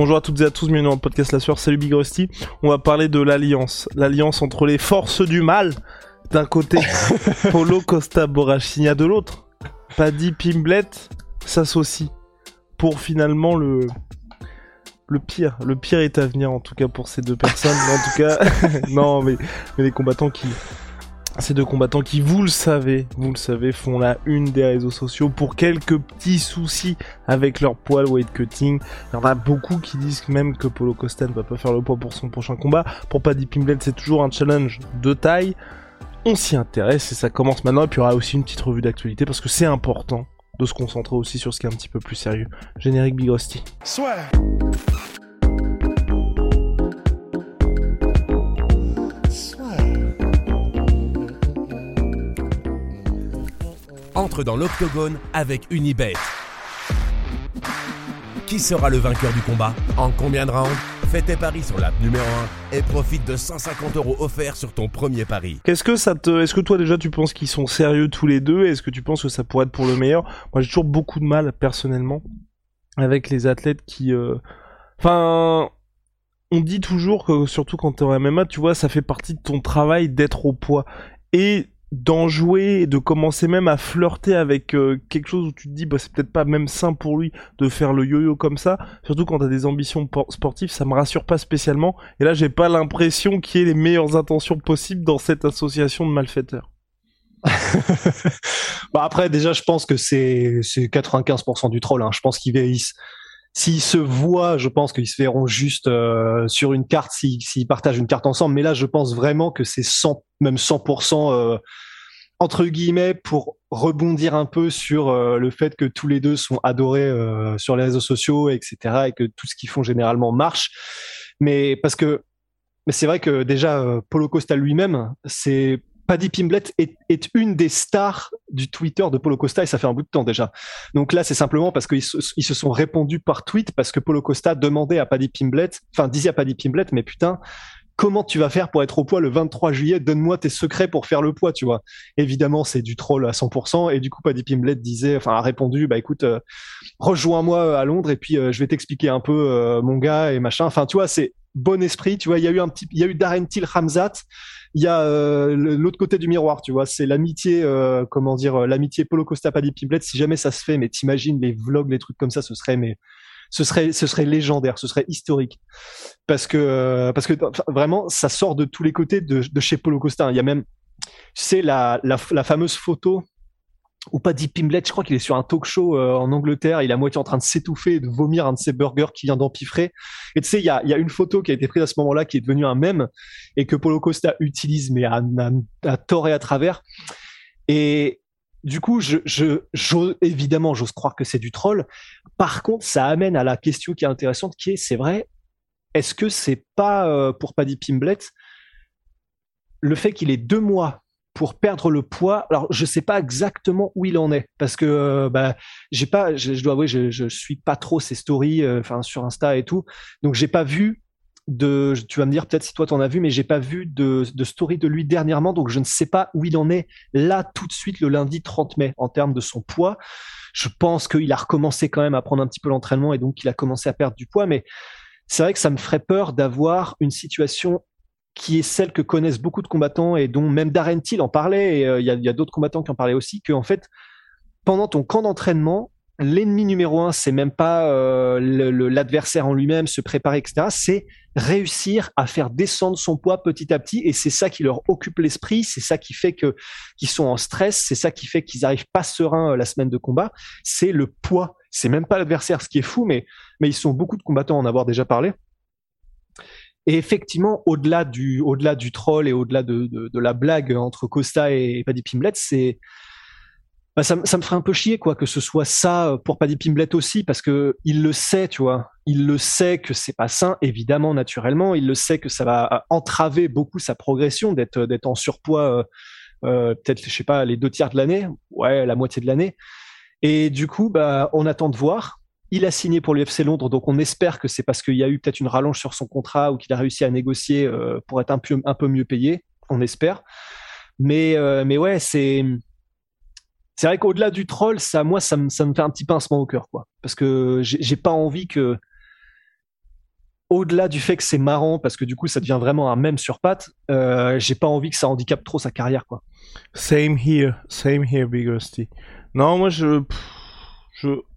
Bonjour à toutes et à tous, bienvenue dans le podcast La Sueur, salut Big Rusty. On va parler de l'alliance, l'alliance entre les forces du mal d'un côté, Polo Costa Borrachigna de l'autre. Paddy Pimblet s'associe pour finalement le le pire, le pire est à venir en tout cas pour ces deux personnes. en tout cas, non mais, mais les combattants qui ces deux combattants qui, vous le savez, vous le savez, font la une des réseaux sociaux pour quelques petits soucis avec leur poids, le weight cutting. Il y en a beaucoup qui disent même que Polo Costa ne va pas faire le poids pour son prochain combat. Pour Paddy Pimblet, c'est toujours un challenge de taille. On s'y intéresse et ça commence maintenant. Et puis il y aura aussi une petite revue d'actualité parce que c'est important de se concentrer aussi sur ce qui est un petit peu plus sérieux. Générique Big Rusty. Entre dans l'octogone avec Unibet. Qui sera le vainqueur du combat? En combien de rounds? Fais tes paris sur l'app numéro 1 et profite de 150 euros offerts sur ton premier pari. Qu'est-ce que ça te, est-ce que toi déjà tu penses qu'ils sont sérieux tous les deux? Est-ce que tu penses que ça pourrait être pour le meilleur? Moi j'ai toujours beaucoup de mal personnellement avec les athlètes qui, euh, enfin, on dit toujours que surtout quand t'es en MMA, tu vois, ça fait partie de ton travail d'être au poids. Et d'en jouer et de commencer même à flirter avec euh, quelque chose où tu te dis bah c'est peut-être pas même sain pour lui de faire le yo-yo comme ça surtout quand t'as des ambitions por- sportives ça me rassure pas spécialement et là j'ai pas l'impression qu'il y ait les meilleures intentions possibles dans cette association de malfaiteurs bah après, déjà, je pense que c'est c'est 95% du troll. Hein. Je pense qu'ils va- ils se- s'ils se voient, je pense qu'ils se verront juste euh, sur une carte s'ils partagent une carte ensemble. Mais là, je pense vraiment que c'est 100, même 100% euh, entre guillemets pour rebondir un peu sur euh, le fait que tous les deux sont adorés euh, sur les réseaux sociaux, etc. Et que tout ce qu'ils font généralement marche. Mais parce que mais c'est vrai que déjà euh, Polo Costa lui-même, c'est Paddy Pimblet est, une des stars du Twitter de Polo Costa et ça fait un bout de temps déjà. Donc là, c'est simplement parce qu'ils se, ils se sont répondus par tweet parce que Polo Costa demandait à Paddy Pimblet, enfin disait à Paddy Pimblet, mais putain, comment tu vas faire pour être au poids le 23 juillet? Donne-moi tes secrets pour faire le poids, tu vois. Évidemment, c'est du troll à 100% et du coup, Paddy Pimblet disait, enfin a répondu, bah écoute, euh, rejoins-moi à Londres et puis euh, je vais t'expliquer un peu euh, mon gars et machin. Enfin, tu vois, c'est bon esprit, tu vois. Il y a eu un petit, il y a eu Darren Till Hamzat il y a euh, l'autre côté du miroir, tu vois, c'est l'amitié, euh, comment dire, euh, l'amitié Polo Costa Paddy Pimblet. Si jamais ça se fait, mais t'imagines les vlogs, les trucs comme ça, ce serait mais ce serait ce serait légendaire, ce serait historique parce que euh, parce que vraiment ça sort de tous les côtés de, de chez Polo Costa. Il y a même c'est la, la la fameuse photo ou Paddy Pimblet, je crois qu'il est sur un talk show euh, en Angleterre, il est à moitié en train de s'étouffer et de vomir un de ses burgers qui vient d'empiffrer. Et tu sais, il y a, une photo qui a été prise à ce moment-là qui est devenue un mème et que Polo Costa utilise, mais à, à, tort et à travers. Et du coup, évidemment, j'ose croire que c'est du troll. Par contre, ça amène à la question qui est intéressante, qui est, c'est vrai, est-ce que c'est pas euh, pour Paddy Pimblet le fait qu'il ait deux mois pour perdre le poids. Alors, je sais pas exactement où il en est parce que euh, bah, j'ai pas, je, dois avouer, je, suis pas trop ses stories, euh, enfin sur Insta et tout, donc j'ai pas vu de. Tu vas me dire peut-être si toi t'en as vu, mais j'ai pas vu de, de story de lui dernièrement, donc je ne sais pas où il en est là tout de suite le lundi 30 mai en termes de son poids. Je pense qu'il a recommencé quand même à prendre un petit peu l'entraînement et donc il a commencé à perdre du poids, mais c'est vrai que ça me ferait peur d'avoir une situation qui est celle que connaissent beaucoup de combattants et dont même Darren Till en parlait, et euh, il y a, d'autres combattants qui en parlaient aussi, que en fait, pendant ton camp d'entraînement, l'ennemi numéro un, c'est même pas euh, l'adversaire en lui-même, se préparer, etc. C'est réussir à faire descendre son poids petit à petit, et c'est ça qui leur occupe l'esprit, c'est ça qui fait que qu'ils sont en stress, c'est ça qui fait qu'ils arrivent pas sereins euh, la semaine de combat. C'est le poids, c'est même pas l'adversaire, ce qui est fou, mais mais ils sont beaucoup de combattants à en avoir déjà parlé. Et effectivement, au-delà du, au-delà du troll et au-delà de, de, la blague entre Costa et Paddy Pimblet, c'est, bah, ça, ça, me ferait un peu chier quoi que ce soit ça pour Paddy Pimblet aussi parce que il le sait tu vois. Il le sait que c'est pas sain évidemment naturellement. Il le sait que ça va entraver beaucoup sa progression d'être d'être en surpoids euh, euh, peut-être je sais pas les deux tiers de l'année ouais la moitié de l'année. Et du coup bah on attend de voir il a signé pour l'UFC Londres donc on espère que c'est parce qu'il y a eu peut-être une rallonge sur son contrat ou qu'il a réussi à négocier euh, pour être un peu un peu mieux payé on espère mais euh, mais ouais c'est c'est vrai qu'au-delà du troll, ça, moi, ça me, ça me fait un petit pincement au cœur, quoi. Parce que j'ai pas envie que, au-delà du fait que c'est marrant, parce que du coup, ça devient vraiment un même sur pattes, euh, j'ai pas envie que ça handicape trop sa carrière, quoi. Same here, same here, Big Rusty. Non, moi, je,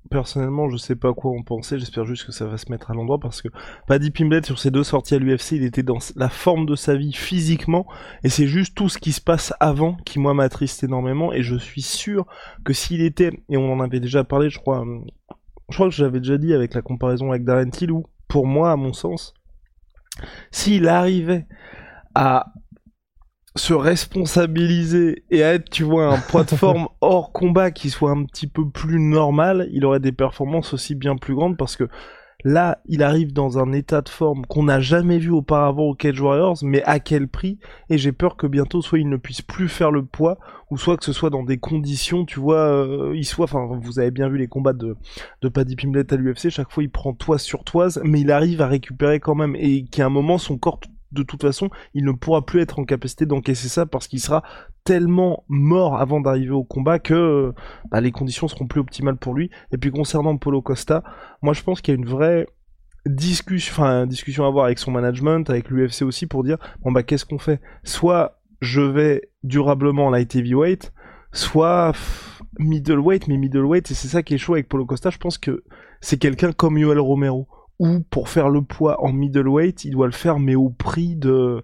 personnellement, je sais pas quoi en penser. J'espère juste que ça va se mettre à l'endroit parce que Paddy Pimblet, sur ses deux sorties à l'UFC, il était dans la forme de sa vie physiquement. Et c'est juste tout ce qui se passe avant qui, moi, m'attriste énormément. Et je suis sûr que s'il était, et on en avait déjà parlé, je crois, je crois que j'avais déjà dit avec la comparaison avec Darren Till, où, pour moi, à mon sens, s'il arrivait à se responsabiliser et être, tu vois, un poids de forme hors combat qui soit un petit peu plus normal, il aurait des performances aussi bien plus grandes parce que là, il arrive dans un état de forme qu'on n'a jamais vu auparavant au Cage Warriors, mais à quel prix? Et j'ai peur que bientôt, soit il ne puisse plus faire le poids, ou soit que ce soit dans des conditions, tu vois, euh, il soit, enfin, vous avez bien vu les combats de, de Paddy Pimblett à l'UFC, chaque fois il prend toise sur toise, mais il arrive à récupérer quand même, et qu'à un moment, son corps de toute façon, il ne pourra plus être en capacité d'encaisser ça parce qu'il sera tellement mort avant d'arriver au combat que bah, les conditions seront plus optimales pour lui. Et puis concernant Polo Costa, moi je pense qu'il y a une vraie discussion, enfin discussion à avoir avec son management, avec l'UFC aussi pour dire bon bah qu'est-ce qu'on fait? Soit je vais durablement en light heavyweight, soit middleweight, mais middleweight, et c'est ça qui est chaud avec Polo Costa. Je pense que c'est quelqu'un comme Yoel Romero ou pour faire le poids en middleweight, il doit le faire mais au prix de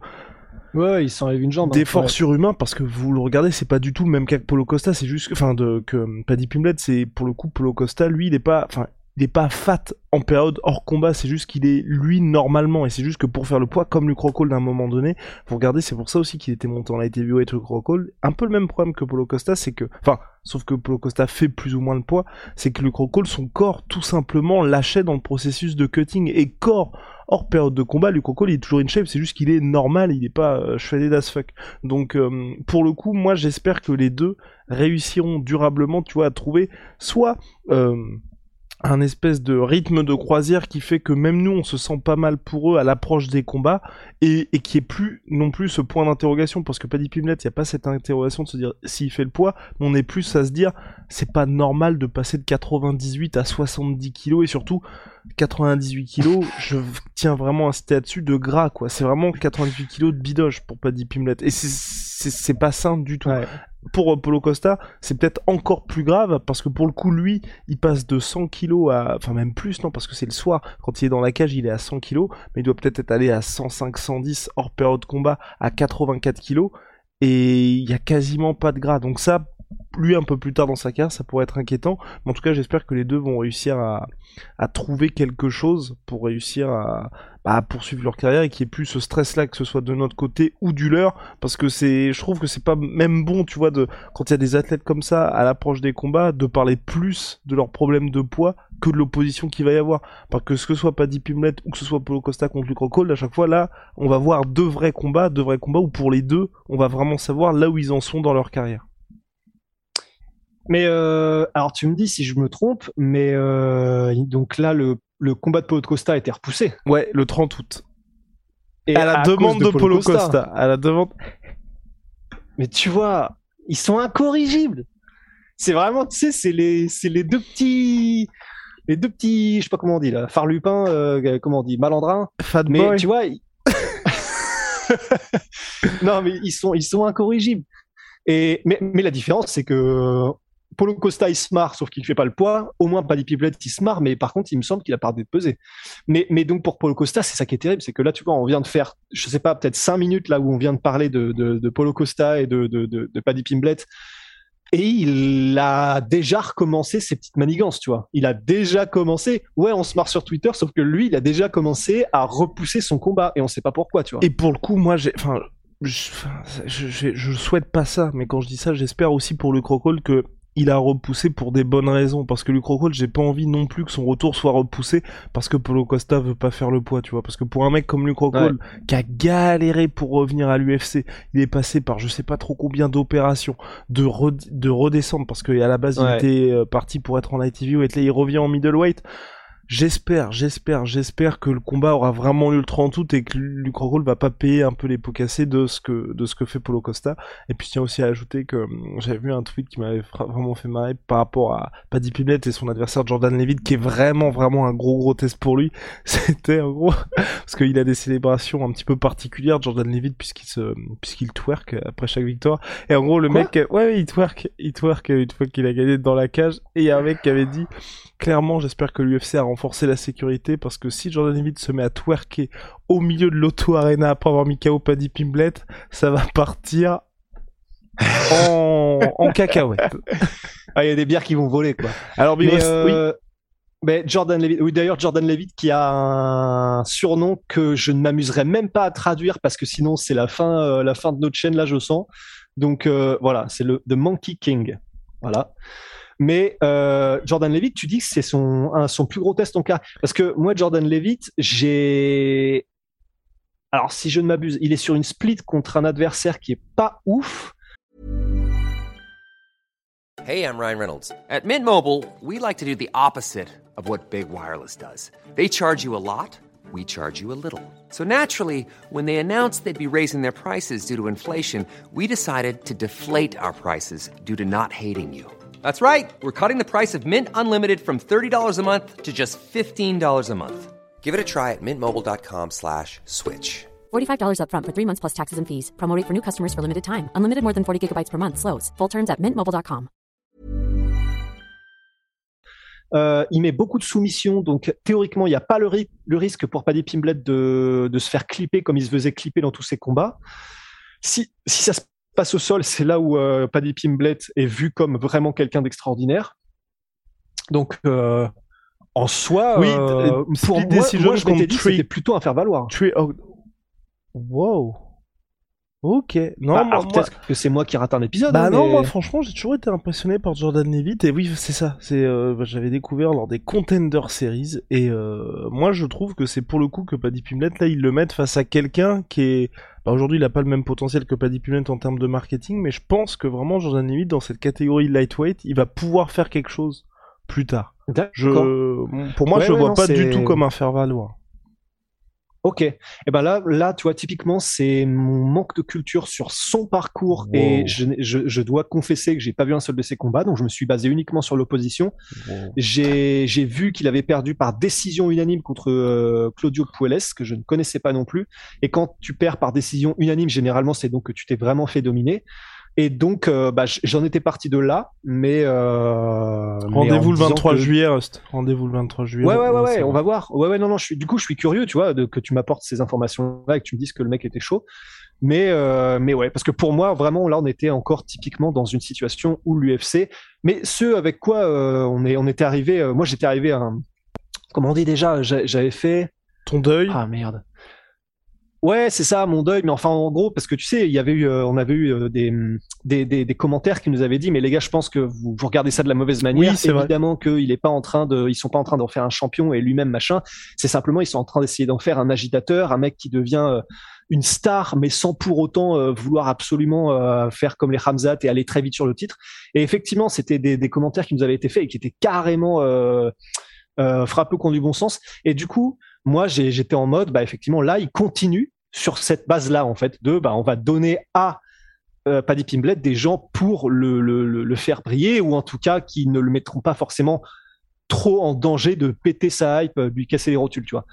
Ouais, il s'enlève une jambe. Hein. D'efforts ouais. surhumains parce que vous le regardez, c'est pas du tout le même cas que Polo Costa, c'est juste enfin de que Paddy Pimblet, c'est pour le coup Polo Costa, lui, il est pas enfin il est pas fat en période hors combat, c'est juste qu'il est lui normalement. Et c'est juste que pour faire le poids comme le Crocol d'un moment donné, vous regardez, c'est pour ça aussi qu'il était monté en light heavyweight le Crocol, un peu le même problème que Polo Costa, c'est que enfin, sauf que Polo Costa fait plus ou moins le poids, c'est que le Crocol son corps tout simplement lâchait dans le processus de cutting. Et corps hors période de combat, Luke Crocol il est toujours in shape, c'est juste qu'il est normal, il est pas euh, shredded as fuck. Donc euh, pour le coup, moi j'espère que les deux réussiront durablement, tu vois, à trouver soit euh, un espèce de rythme de croisière qui fait que même nous on se sent pas mal pour eux à l'approche des combats et, qui est plus non plus ce point d'interrogation. Parce que Paddy Pimlet il y a pas cette interrogation de se dire s'il fait le poids mais on est plus à se dire c'est pas normal de passer de 98 à 70 kilos et surtout 98 kilos je tiens vraiment à citer là-dessus de gras quoi c'est vraiment 98 kilos de bidoche pour Paddy Pimlet et c'est pas sain du tout ouais pour Polo Costa, c'est peut-être encore plus grave parce que pour le coup, lui, il passe de 100 kilos à, enfin même plus, non, parce que c'est le soir. Quand il est dans la cage, il est à 100 kilos, mais il doit peut-être être allé à 105, 110 hors période de combat à 84 kilos et il y a quasiment pas de gras. Donc ça, lui un peu plus tard dans sa carrière, ça pourrait être inquiétant. Mais en tout cas, j'espère que les deux vont réussir à, trouver quelque chose pour réussir à, poursuivre leur carrière et qu'il n'y ait plus ce stress-là, que ce soit de notre côté ou du leur. Parce que c'est, je trouve que c'est pas même bon, tu vois, quand il y a des athlètes comme ça à l'approche des combats, de parler plus de leurs problèmes de poids que de l'opposition qu'il va y avoir. Parce que ce que soit Paddy Pimlet ou que ce soit Polo Costa contre Luke Rockhold, à chaque fois là, on va voir deux vrais combats, deux vrais combats où pour les deux, on va vraiment savoir là où ils en sont dans leur carrière. Mais euh, alors tu me dis si je me trompe, mais euh, donc là le, le combat de Polo Costa a été repoussé. Ouais, le 30 août. Et à la à demande de, de, Polo Costa. Costa. À la demande. Mais tu vois, ils sont incorrigibles. C'est vraiment, tu sais, c'est les, c'est les deux petits, les deux petits, je sais pas comment on dit là, Farlupin, euh, comment on dit, Malandrin. Fat mais boy. tu vois, ils... non mais ils sont, ils sont incorrigibles. Et mais, mais la différence, c'est que Polo Costa, il se marre, sauf qu'il ne fait pas le poids. Au moins, Paddy Piblet, il se marre, mais par contre, il me semble qu'il a pas de peser. Mais, donc, pour Polo Costa, c'est ça qui est terrible, c'est que là, tu vois, on vient de faire, je sais pas, peut-être cinq minutes là où on vient de parler de, de, Polo Costa et de, Paddy Pimblett. Et il a déjà recommencé ses petites manigances, tu vois. Il a déjà commencé. Ouais, on se marre sur Twitter, sauf que lui, il a déjà commencé à repousser son combat et on sait pas pourquoi, tu vois. Et pour le coup, moi, j'ai, enfin, je, je, je, je souhaite pas ça, mais quand je dis ça, j'espère aussi pour le Crocol que il a repoussé pour des bonnes raisons. Parce que Luke Rockhold, j'ai pas envie non plus que son retour soit repoussé parce que Polo Costa veut pas faire le poids, tu vois. Parce que pour un mec comme Luke Rockhold, qui a galéré pour revenir à l'UFC, il est passé par je sais pas trop combien d'opérations, de, de redescendre parce qu'à la base il était euh, parti pour être en ITV ou il revient en middleweight. J'espère, j'espère, j'espère que le combat aura vraiment lieu le 30 août et que Luke Rockhold va pas payer un peu les pots cassés de ce que de ce que fait Polo Costa. Et puis tiens aussi à ajouter que hum, j'avais vu un tweet qui m'avait vraiment fait marrer par rapport à Paddy Pimblett et son adversaire Jordan Levitt qui est vraiment vraiment un gros gros test pour lui. C'était en gros parce qu'il a des célébrations un petit peu particulières Jordan Levitt puisqu'il se puisqu'il twerk après chaque victoire. Et en gros le mec ouais il twerk il twerk une fois qu'il a gagné dans la cage et il y a un mec qui avait dit clairement j'espère que l'UFC a renforcer la sécurité parce que si Jordan Levitt se met à twerker au milieu de l'auto arena après avoir mis KO Paddy Pimblett, ça va partir en, en cacahuète. Ah, il y a des bières qui vont voler quoi. Alors mais, euh, oui. Jordan Levitt, oui d'ailleurs Jordan Levitt qui a un surnom que je ne m'amuserai même pas à traduire parce que sinon c'est la fin, euh, la fin de notre chaîne là je sens. Donc euh, voilà, c'est le The Monkey King. Voilà. Mais euh, Jordan Levitt, tu dis que c'est son, plus gros test en cas. Parce que moi, Jordan Levitt, j'ai. Alors, si je ne m'abuse, il est sur une split contre un adversaire qui est pas ouf. Hey, I'm Ryan Reynolds. At Mint Mobile, we like to do the opposite of what Big Wireless does. They charge you a lot, we charge you a little. So naturally, when they announced they'd be raising their prices due to inflation, we decided to deflate our prices due to not hating you. That's right. We're cutting the price of Mint Unlimited from $30 a month to just $15 a month. Give it a try at mintmobile.com slash switch. $45 upfront for three months plus taxes and fees. Promote for new customers for limited time. Unlimited more than 40 gigabytes per month. Slows. Full terms at mintmobile.com. Euh, il met beaucoup de soumissions, donc théoriquement, il n'y a pas le, ri le, risque pour Paddy Pimblett de, de, se faire clipper comme il se faisait clipper dans tous ses combats. Si, si ça se passe au sol, c'est là où euh, Paddy Pimblett est vu comme vraiment quelqu'un d'extraordinaire. Donc, euh, en soi, oui, euh, pour moi, moi je dit que c'était plutôt un faire-valoir. Wow. Ok. Non, bah, peut-être que c'est moi qui rate un épisode. Bah hein, non, moi franchement, j'ai toujours été impressionné par Jordan Levitt et oui, c'est ça. C'est bah, j'avais découvert lors des Contender Series et moi je trouve que c'est pour le coup que Paddy Pimblett là, ils le mettent face à quelqu'un qui est bah, aujourd'hui, il n'a pas le même potentiel que Paddy Pimblett en termes de marketing, mais je pense que vraiment Jordan Levitt dans cette catégorie lightweight, il va pouvoir faire quelque chose plus tard. Je, pour moi, je ne vois pas du tout comme un faire valoir. Ok. Et eh ben là, là, tu vois, typiquement, c'est mon manque de culture sur son parcours et je, je, je, dois confesser que j'ai pas vu un seul de ses combats, donc je me suis basé uniquement sur l'opposition. J'ai vu qu'il avait perdu par décision unanime contre euh, Claudio Puelles, que je ne connaissais pas non plus. Et quand tu perds par décision unanime, généralement, c'est donc que tu t'es vraiment fait dominer. Et donc, euh, bah, j'en étais parti de là, mais euh, rendez-vous le 23 juillet, Rust. Rendez-vous le 23 juillet. Ouais, ouais, ouais, ouais on va voir. Ouais, ouais, non, non. Je suis, du coup, je suis curieux, tu vois, de, que tu m'apportes ces informations-là et que tu me dises que le mec était chaud. Mais, euh, mais ouais, parce que pour moi, vraiment, là, on était encore typiquement dans une situation où l'UFC. Mais ce avec quoi on est, on était arrivé. Moi, j'étais arrivé à. Un, comment on dit déjà J'avais fait. Ton deuil. Ah merde. Ouais, c'est ça, mon deuil. Mais enfin, en gros, parce que tu sais, il y avait eu, euh, on avait eu euh, des, des, des, des, commentaires qui nous avaient dit, mais les gars, je pense que vous, vous regardez ça de la mauvaise manière. Oui, Évidemment qu'il est pas en train de, ils sont pas en train d'en faire un champion et lui-même machin. C'est simplement, ils sont en train d'essayer d'en faire un agitateur, un mec qui devient euh, une star, mais sans pour autant vouloir absolument faire comme les Hamzat et aller très vite sur le titre. Et effectivement, c'était des, des, commentaires qui nous avaient été faits et qui étaient carrément euh, euh, frappés au du bon sens. Et du coup, moi j'étais en mode bah effectivement là il continue sur cette base là en fait de bah on va donner à euh, Paddy Pimblett des gens pour le, le, le, faire briller ou en tout cas qui ne le mettront pas forcément trop en danger de péter sa hype, lui casser les rotules, tu vois.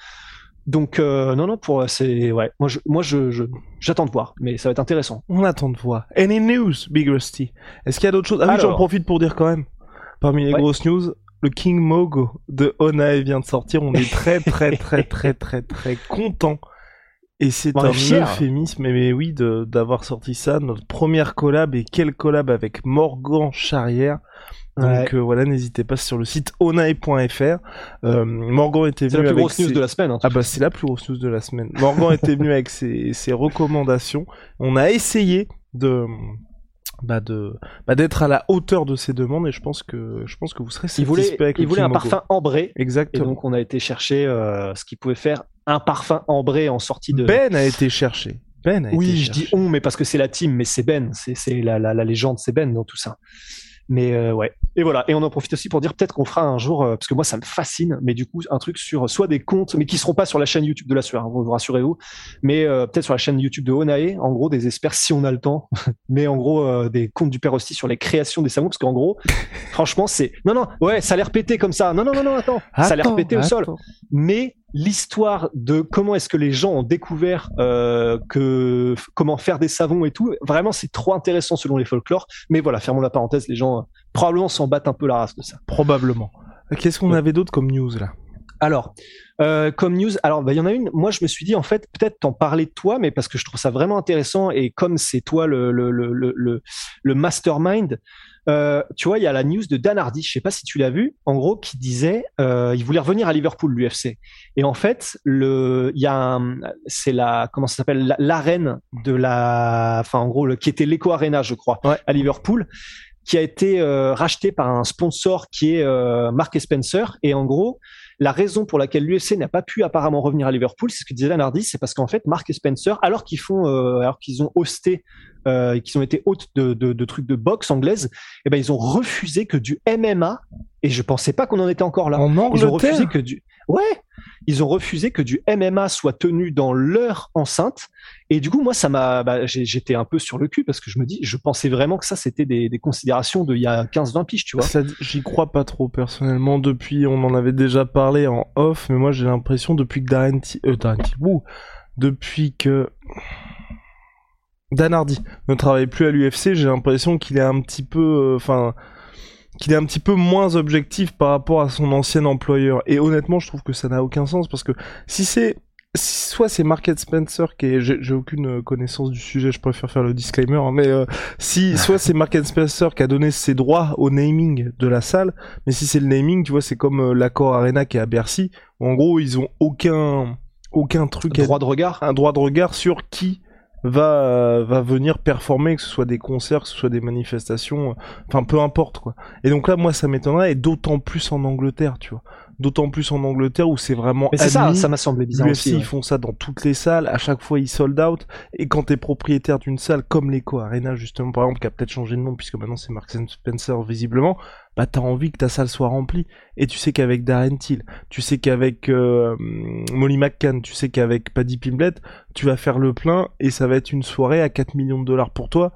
Donc euh, non non pour c'est ouais moi je moi je j'attends de voir mais ça va être intéressant. On attend de voir. Any news Big Rusty? Est-ce qu'il y a d'autres choses? Ah oui j'en profite pour dire quand même parmi les grosses news le King Mogo de Onae vient de sortir. On est très, très, très, très, très, très content. Et c'est un euphémisme, mais, oui, d'avoir sorti ça. Notre première collab, et quelle collab avec Morgan Charrière. Donc euh, voilà, n'hésitez pas sur le site onae.fr. Euh, Morgan était venu la plus grosse news de la semaine. Hein, ah bah c'est la plus grosse news de la semaine. Morgan était venu avec ses, ses recommandations. On a essayé de bah de bah d'être à la hauteur de ces demandes et je pense que je pense que vous serez Il voulait, satisfait avec il voulait un parfum ambré. Et Exactement. donc, on a été chercher euh, ce qui pouvait faire un parfum ambré en sortie de. Ben a été cherché. Ben a oui, été je cherché. dis on, mais parce que c'est la team, mais c'est Ben. C'est c'est la, la, la légende, c'est Ben dans tout ça. Mais euh, ouais. Et voilà. Et on en profite aussi pour dire peut-être qu'on fera un jour, euh, parce que moi ça me fascine, mais du coup un truc sur soit des comptes, mais qui seront pas sur la chaîne YouTube de la sueur, hein, vous vous rassurez-vous, mais euh, peut-être sur la chaîne YouTube de Onae, en gros des experts si on a le temps, mais en gros euh, des comptes du père Hostie sur les créations des savons, parce qu'en gros, franchement c'est, non non, ouais, ça a l'air pété comme ça, non non non non attends, ça a l'air Attends, pété au sol mais l'histoire de comment est-ce que les gens ont découvert euh, que comment faire des savons et tout, vraiment c'est trop intéressant selon les folklores. Mais voilà, fermons la parenthèse, les gens euh, probablement s'en battent un peu la race de ça. Probablement. Qu'est-ce qu'on Ouais. avait d'autre comme news là? Alors, euh, comme news, alors bah, il y en a une. Moi, je me suis dit en fait peut-être t'en parler de toi, mais parce que je trouve ça vraiment intéressant et comme c'est toi le le, le, le mastermind. Euh, tu vois, il y a la news de Dan Hardy, je sais pas si tu l'as vu, en gros, qui disait euh, il voulait revenir à Liverpool, l'UFC. Et en fait, le, il y a, c'est la, comment ça s'appelle, la- l'arène de la, enfin en gros, le, qui était l'Eco Arena, je crois, Ouais. à Liverpool, qui a été euh, racheté par un sponsor qui est euh, Mark Spencer. Et en gros, la raison pour laquelle l'UFC n'a pas pu apparemment revenir à Liverpool, c'est ce que disait Dan Hardy, c'est parce qu'en fait, Mark Spencer, alors qu'ils font, euh, alors qu'ils ont hosté, euh, et qu'ils ont été hôtes de, de, de trucs de boxe anglaise, eh ben ils ont refusé que du MMA. Et je pensais pas qu'on en était encore là. En Ils ont refusé que du ouais, ils ont refusé que du MMA soit tenu dans leur enceinte. Et du coup, moi, ça m'a, bah, j'étais un peu sur le cul parce que je me dis, je pensais vraiment que ça c'était des, considérations d'il y a 15-20 piges, tu vois. J'y crois pas trop personnellement. Depuis, on en avait déjà parlé en off, mais moi j'ai l'impression depuis que Darren euh, depuis que Dan Hardy ne travaille plus à l'UFC, j'ai l'impression qu'il est un petit peu, euh, enfin, qu'il est un petit peu moins objectif par rapport à son ancien employeur. Et honnêtement, je trouve que ça n'a aucun sens parce que si c'est soit c'est Market Spencer qui est, j'ai aucune connaissance du sujet, je préfère faire le disclaimer, hein, mais euh, si soit c'est Market Spencer qui a donné ses droits au naming de la salle, mais si c'est le naming, tu vois, c'est comme euh, l'accord Arena qui est à Bercy, où en gros ils ont aucun aucun truc, à- Droit de regard. un droit de regard sur qui va euh, va venir performer, que ce soit des concerts, que ce soit des manifestations, euh, enfin peu importe quoi. Et donc là, moi, ça m'étonnerait, et d'autant plus en Angleterre, tu vois, d'autant plus en Angleterre où c'est vraiment Mais c'est ça, ça m'a semblé bizarre aussi. ouais. ils font ça dans toutes les salles, à chaque fois ils sold out, et quand t'es propriétaire d'une salle comme l'Eco Arena, justement, par exemple, qui a peut-être changé de nom, puisque maintenant c'est Marks Spencer, visiblement, bah t'as envie que ta salle soit remplie, et tu sais qu'avec Darren Till, tu sais qu'avec euh, Molly McCann, tu sais qu'avec Paddy Pimblett, tu vas faire le plein, et ça va être une soirée à 4 millions de dollars pour toi,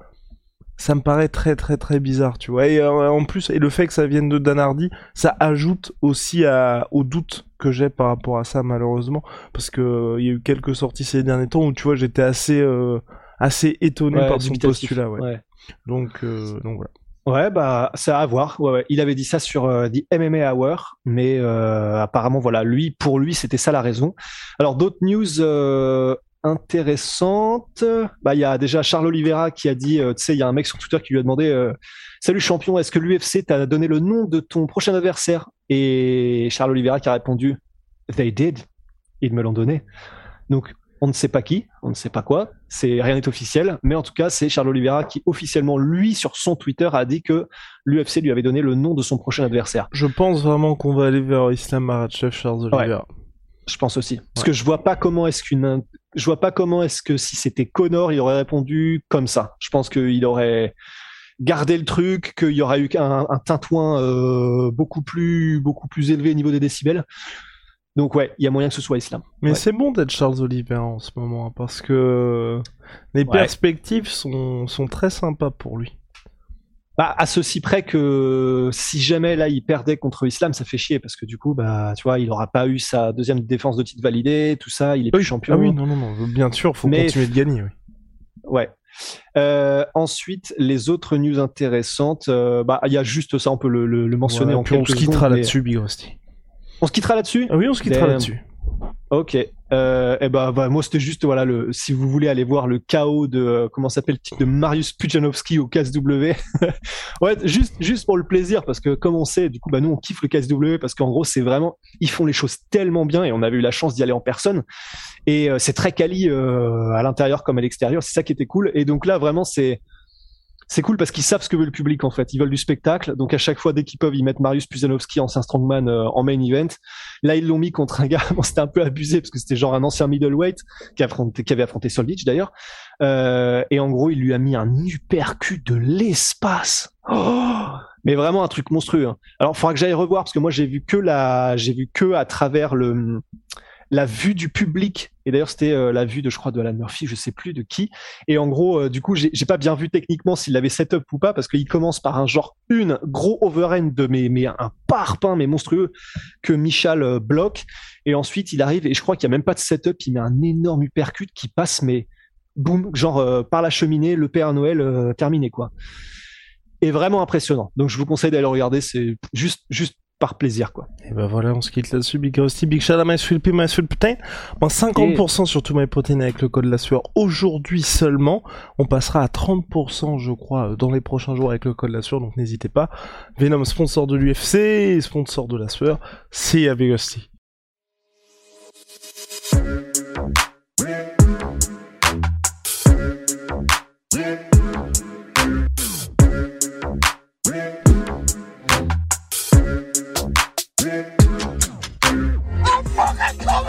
ça me paraît très très très bizarre, tu vois. Et euh, en plus, et le fait que ça vienne de Dan Hardy, ça ajoute aussi à, au doute que j'ai par rapport à ça, malheureusement, parce que euh, il y a eu quelques sorties ces derniers temps où tu vois, j'étais assez euh, assez étonné Ouais, par son postulat, ouais. Ouais. Donc euh, donc voilà. Ouais, bah, c'est à voir. Il avait dit ça sur euh, The MMA Hour, mais euh, apparemment, voilà, lui, pour lui, c'était ça la raison. Alors, d'autres news euh, intéressantes. Bah, il y a déjà Charles Oliveira qui a dit, euh, tu sais, il y a un mec sur Twitter qui lui a demandé, euh, salut champion, est-ce que l'UFC t'a donné le nom de ton prochain adversaire? Et Charles Oliveira qui a répondu, They did. Ils me l'ont donné. Donc, on ne sait pas qui, on ne sait pas quoi, c'est rien n'est officiel, mais en tout cas, c'est Charles Oliveira qui officiellement, lui, sur son Twitter, a dit que l'UFC lui avait donné le nom de son prochain adversaire. Je pense vraiment qu'on va aller vers Islam Makhachev, Charles Oliveira. Je pense aussi, parce que je vois pas comment est-ce qu'une, je vois pas comment est-ce que si c'était Connor, il aurait répondu comme ça. Je pense qu'il aurait gardé le truc, qu'il y aurait eu un, un tintouin euh, beaucoup plus, beaucoup plus élevé au niveau des décibels. Donc ouais, il y a moyen que ce soit Islam. Mais Ouais. c'est bon d'être Charles Oliveira en ce moment, hein, parce que les Ouais. perspectives sont, sont très sympas pour lui. Bah, à ceci près que si jamais là il perdait contre Islam, ça fait chier parce que du coup, bah, tu vois, il aura pas eu sa deuxième défense de titre validée, tout ça, il est plus champion. Ah oui, non, non, non, bien sûr, faut Mais- continuer de gagner, oui. Ouais. Euh, ensuite, les autres news intéressantes, euh, bah, il y a juste ça, on peut le, le- le mentionner Ouais, en puis on se quittera là-dessus, Big Rusty. On se quittera là-dessus. Ah oui, on se quittera là-dessus. Ok. Euh, et ben, bah, moi c'était juste voilà le si vous voulez aller voir le chaos de euh, comment s'appelle le titre de Marius Pujanowski au KSW. ouais, juste juste pour le plaisir parce que comme on sait, du coup bah nous on kiffe le KSW parce qu'en gros c'est vraiment ils font les choses tellement bien et on avait eu la chance d'y aller en personne et euh, c'est très quali euh, à l'intérieur comme à l'extérieur, c'est ça qui était cool et donc là vraiment c'est c'est cool parce qu'ils savent ce que veut le public en fait. Ils veulent du spectacle, donc à chaque fois dès qu'ils peuvent, ils mettent Marius Puzanovski, ancien strongman, euh, en main event. Là, ils l'ont mis contre un gars. Bon, c'était un peu abusé parce que c'était genre un ancien middleweight qui, avait affronté Soldic d'ailleurs. Euh, et en gros, il lui a mis un uppercut de l'espace. Mais vraiment un truc monstrueux. Hein. Alors, faudra que j'aille revoir parce que moi, j'ai vu que la, j'ai vu que à travers le la vue du public. Et d'ailleurs, c'était euh, la vue de, je crois, de Alan Murphy, je sais plus de qui. Et en gros, euh, du coup, j'ai pas bien vu techniquement s'il avait setup ou pas, parce qu'il commence par un genre une gros overhand de mais, mais un parpaing mais monstrueux que Michal euh, bloque. Et ensuite, il arrive et je crois qu'il y a même pas de setup. Il met un énorme uppercut qui passe, mais boum, genre par la cheminée, le Père Noël terminé quoi. Et vraiment impressionnant. Donc je vous conseille d'aller regarder. C'est juste juste par plaisir quoi. Et ben voilà, on se quitte là-dessus. Big Rusty, Big Shout MySweetP, MySweetProtein. Moins 50% sur tout MyProtein avec le code la sueur aujourd'hui seulement. On passera à 30% je crois dans les prochains jours avec le code la sueur, donc n'hésitez pas. Venom sponsor de l'UFC, sponsor de la sueur, c'est à Big Rusty.